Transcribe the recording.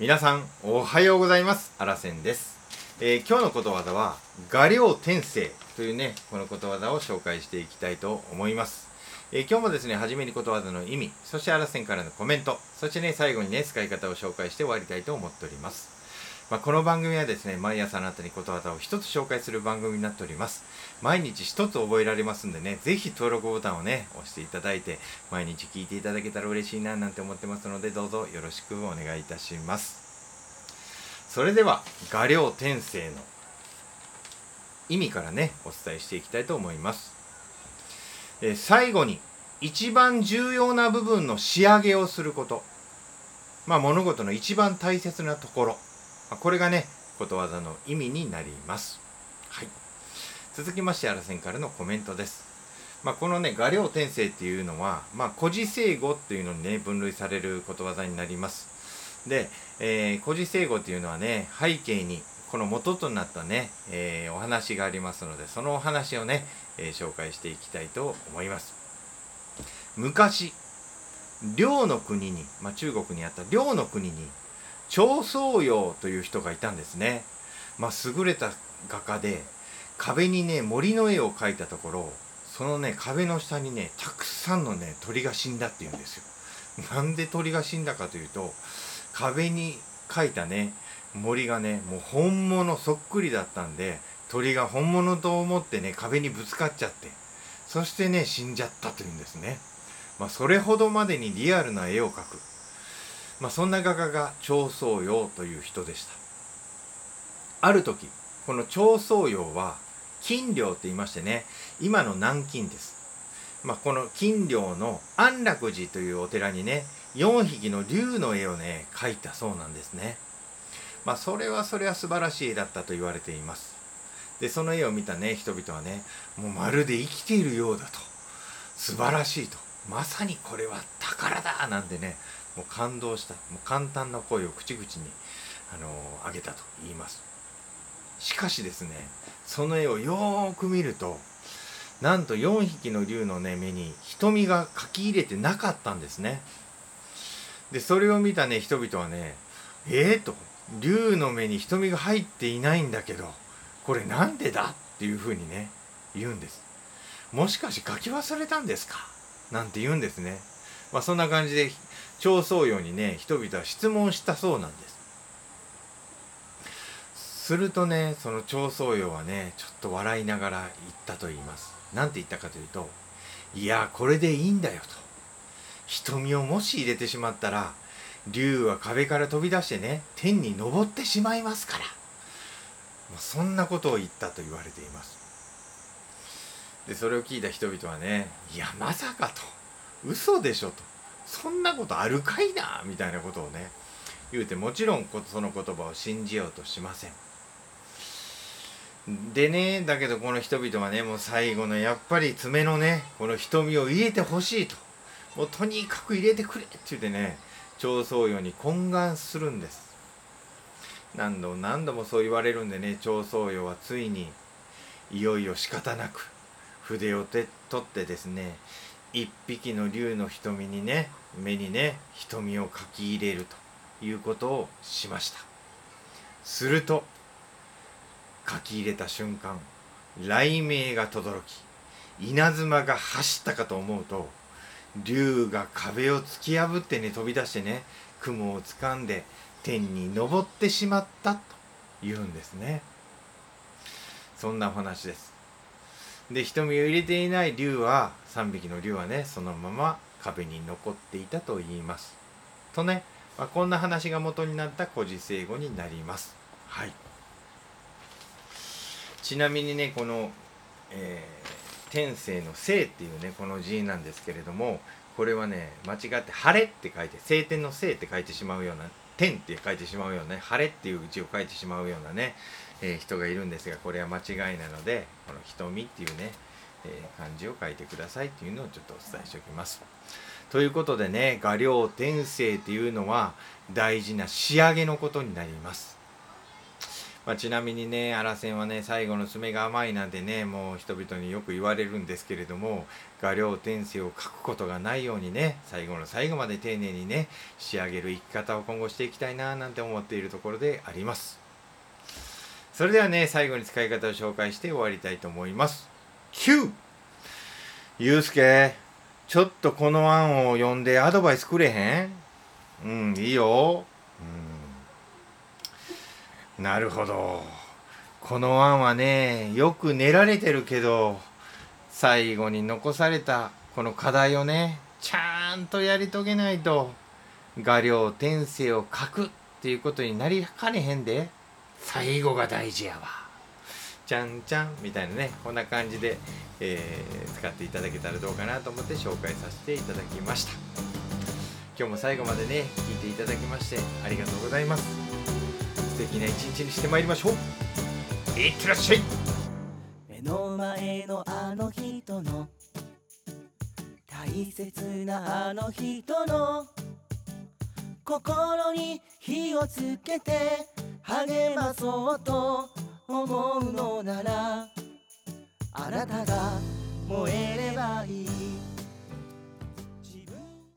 皆さんおはようございます。あらせんです、えー、今日のことわざは画量転生というねこのことわざを紹介していきたいと思います、えー、今日もですね初めにことわざの意味そしてあらせんからのコメントそしてね最後にね使い方を紹介して終わりたいと思っております。まあ、この番組はですね、毎朝あなたにことわざを一つ紹介する番組になっております。毎日一つ覚えられますんでね、ぜひ登録ボタンをね、押していただいて、毎日聞いていただけたら嬉しいななんて思ってますので、どうぞよろしくお願いいたします。それでは、画量転生の意味からね、お伝えしていきたいと思います。え最後に、一番重要な部分の仕上げをすること。まあ、物事の一番大切なところ。これがね、ことわざの意味になります。はい。続きまして、あらせんからのコメントです。まあ、このね、画量転生っていうのは、まあ、古事成語っていうのにね、分類されることわざになります。で、えー、古事成語っていうのはね、背景に、この元となったね、えー、お話がありますので、そのお話をね、えー、紹介していきたいと思います。昔、梁の国に、まあ、中国にあった梁の国に、張宗陽という人がいたんですね。まあ、優れた画家で、壁にね、森の絵を描いたところ、そのね、壁の下にね、たくさんのね、鳥が死んだっていうんですよ。なんで鳥が死んだかというと、壁に描いたね、森がね、もう本物そっくりだったんで、鳥が本物と思ってね、壁にぶつかっちゃって、そしてね、死んじゃったというんですね。まあ、それほどまでにリアルな絵を描く。まあ、そんな画家が長宗陽という人でした。ある時この長宗陽は金陵って言いましてね今の南京です、まあ、この金陵の安楽寺というお寺にね4匹の竜の絵をね描いたそうなんですね。まあそれはそれは素晴らしい絵だったと言われています。でその絵を見たね人々はねもうまるで生きているようだと。素晴らしいと。まさにこれは宝だなんてねもう感動したもう簡単な声を口々に、あのー、げたと言います。しかしですねその絵をよーく見るとなんと4匹の竜のね目に瞳が書き入れてなかったんですね。でそれを見たね人々はねええー、と竜の目に瞳が入っていないんだけどこれなんでだっていうふうにね言うんです。もしかして書き忘れたんですか？なんて言うんですね。まあそんな感じで長宗陽にね人々は質問したそうなんです。するとねその長宗陽はねちょっと笑いながら言ったと言います。何て言ったかというといやこれでいいんだよと。瞳をもし入れてしまったら竜は壁から飛び出してね天に昇ってしまいますから。そんなことを言ったと言われています。でそれを聞いた人々はねいやまさかと。嘘でしょと。そんなことあるかいな？みたいなことをね言うてもちろんその言葉を信じようとしません。でねだけどこの人々はねもう最後のやっぱり爪のねこの瞳を入れてほしいと。もうとにかく入れてくれって言ってね長宗陽に懇願するんです。何度も何度もそう言われるんでね長宗陽はついにいよいよ仕方なく筆を取ってですね一匹の竜の瞳にね目にね瞳を書き入れるということをしました。すると書き入れた瞬間雷鳴が轟き稲妻が走ったかと思うと竜が壁を突き破ってね飛び出してね雲を掴んで天に昇ってしまったというんですね。そんなお話です。で瞳を入れていない竜は3匹の竜はねそのまま壁に残っていたと言います。とね、まあ、こんな話が元になった古事成語になります。はい。ちなみにねこの、えー、天性の「生」っていうねこの字なんですけれどもこれはね間違って「晴れ」って書いて晴天の「生」って書いてしまうような「天」って書いてしまうようなね「晴れ」っていう字を書いてしまうようなねえー、人がいるんですがこれは間違いなのでこの「瞳」っていうね、えー、漢字を書いてくださいっていうのをちょっとお伝えしておきます。ということでね画量転生っていうのは大事な仕上げのことになります。まあ、ちなみにね、あらせんはね、最後の爪が甘いなんてね、もう人々によく言われるんですけれども、画量転生を書くことがないようにね、最後の最後まで丁寧にね、仕上げる生き方を今後していきたいななんて思っているところであります。それではね、最後に使い方を紹介して終わりたいと思います。9! ゆうすけ、ちょっとこの案を読んでアドバイスくれへん？うん、いいよ。なるほど。この案はねよく練られてるけど最後に残されたこの課題をねちゃんとやり遂げないと画量転生を書くっていうことになりかねへんで最後が大事やわ。ちゃんちゃんみたいなねこんな感じで、えー、使っていただけたらどうかなと思って紹介させていただきました。今日も最後までね聞いていただきましてありがとうございます。素敵な一日にしてまいりましょう。いってらっしゃい。目の前のあの人の。大切なあの人の。心に火をつけて。励まそうと思うのなら。あなたが燃えればいい。